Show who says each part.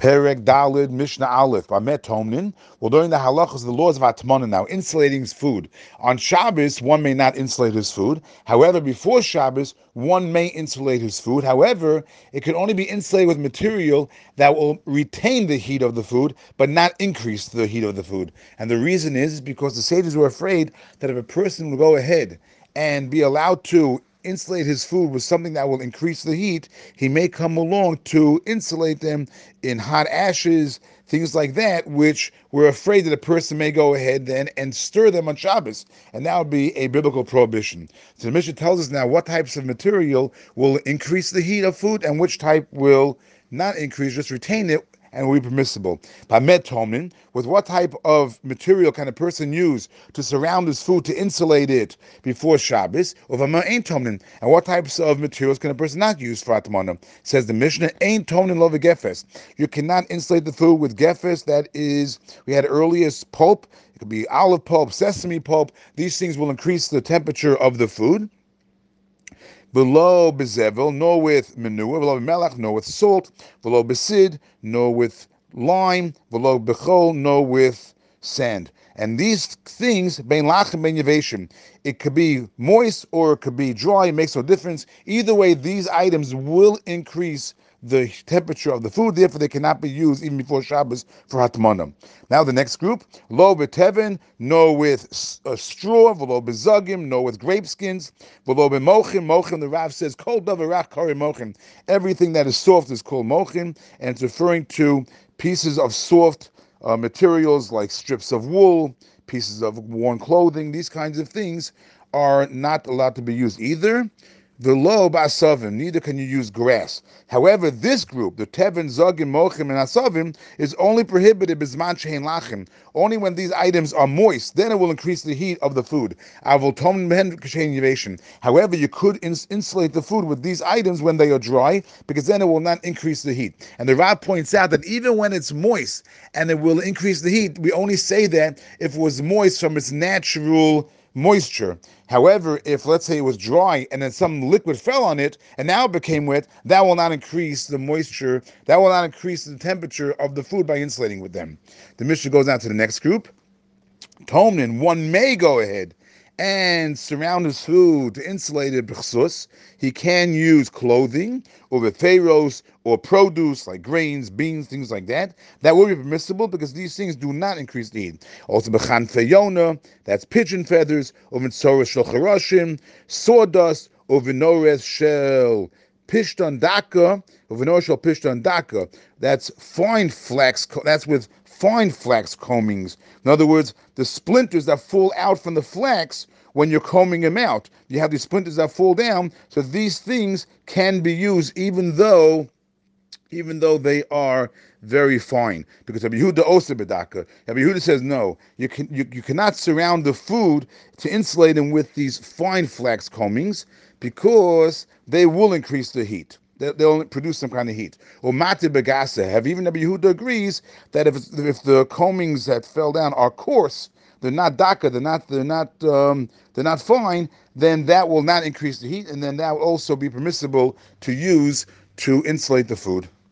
Speaker 1: Perek Dalid Mishnah Aleph Bamet Tomnin. Well, during the halachas, the laws of Atmana now, insulating his food. On Shabbos, one may not insulate his food. However, before Shabbos, one may insulate his food. However, it can only be insulated with material that will retain the heat of the food, but not increase the heat of the food. And the reason is because the sages were afraid that if a person would go ahead and be allowed to insulate his food with something that will increase the heat, he may come along to insulate them in hot ashes, things like that, which we're afraid that a person may go ahead then and stir them on Shabbos, and that would be a biblical prohibition. So the Mishnah tells us now what types of material will increase the heat of food and which type will not increase, just retain it and will be permissible. Pamet Tomnin, with what type of material can a person use to surround his food to insulate it before Shabbos? Or ain't and what types of materials can a person not use for Atmana? Says the Mishnah, ain't Tomnin love gefes. You cannot insulate the food with gefes, that is, we had earliest pulp, it could be olive pulp, sesame pulp. These things will increase the temperature of the food below bezevel, nor with manure, below melach, nor with salt, below besid, nor with lime, below bechol, nor with sand. And these things, bein lach and bein yaveshim, it could be moist or it could be dry, it makes no difference. Either way, these items will increase the temperature of the food, therefore they cannot be used even before Shabbos for Hatmana. Now the next group, lo beteven, no with a straw, v'lo bezagim, no with grape skins, v'lo b'mochim, mochim, the Rav says, kol davarach kari mochim. Everything that is soft is called mochim, and it's referring to pieces of soft uh, materials like strips of wool, pieces of worn clothing, these kinds of things are not allowed to be used either. The low basavim, neither can you use grass. However, this group, the tevin, zogim, mochim, and asavim, is only prohibited bisman shein lachim. Only when these items are moist, then it will increase the heat of the food. However, you could ins- insulate the food with these items when they are dry, because then it will not increase the heat. And the Rav points out that even when it's moist and it will increase the heat, we only say that if it was moist from its natural moisture. However, if let's say it was dry and then some liquid fell on it and now it became wet, that will not increase the moisture, that will not increase the temperature of the food by insulating with them. The Mishnah goes on to the next group. Tomnin, one may go ahead and surround his food to insulate it he can use clothing or peiros or produce like grains, beans, things like that. That will be permissible because these things do not increase the heat. Also b'chan feyona, that's pigeon feathers, or mitzorah sawdust, or vinores shel pishtan daka, shel pishtan daka. That's fine flax, that's with fine flax combings. In other words, the splinters that fall out from the flax when you're combing them out. You have these splinters that fall down. So these things can be used even though even though they are very fine. Because Rabbi Yehuda oser bedaka. Rabbi Yehuda says no, you can you, you cannot surround the food to insulate them with these fine flax combings because they will increase the heat They, they'll produce some kind of heat. Or mate begasa. Have even Rabbi Yehuda agrees that if if the combings that fell down are coarse, they're not daka, they're not they're not um, they're not fine, then that will not increase the heat, and then that will also be permissible to use to insulate the food.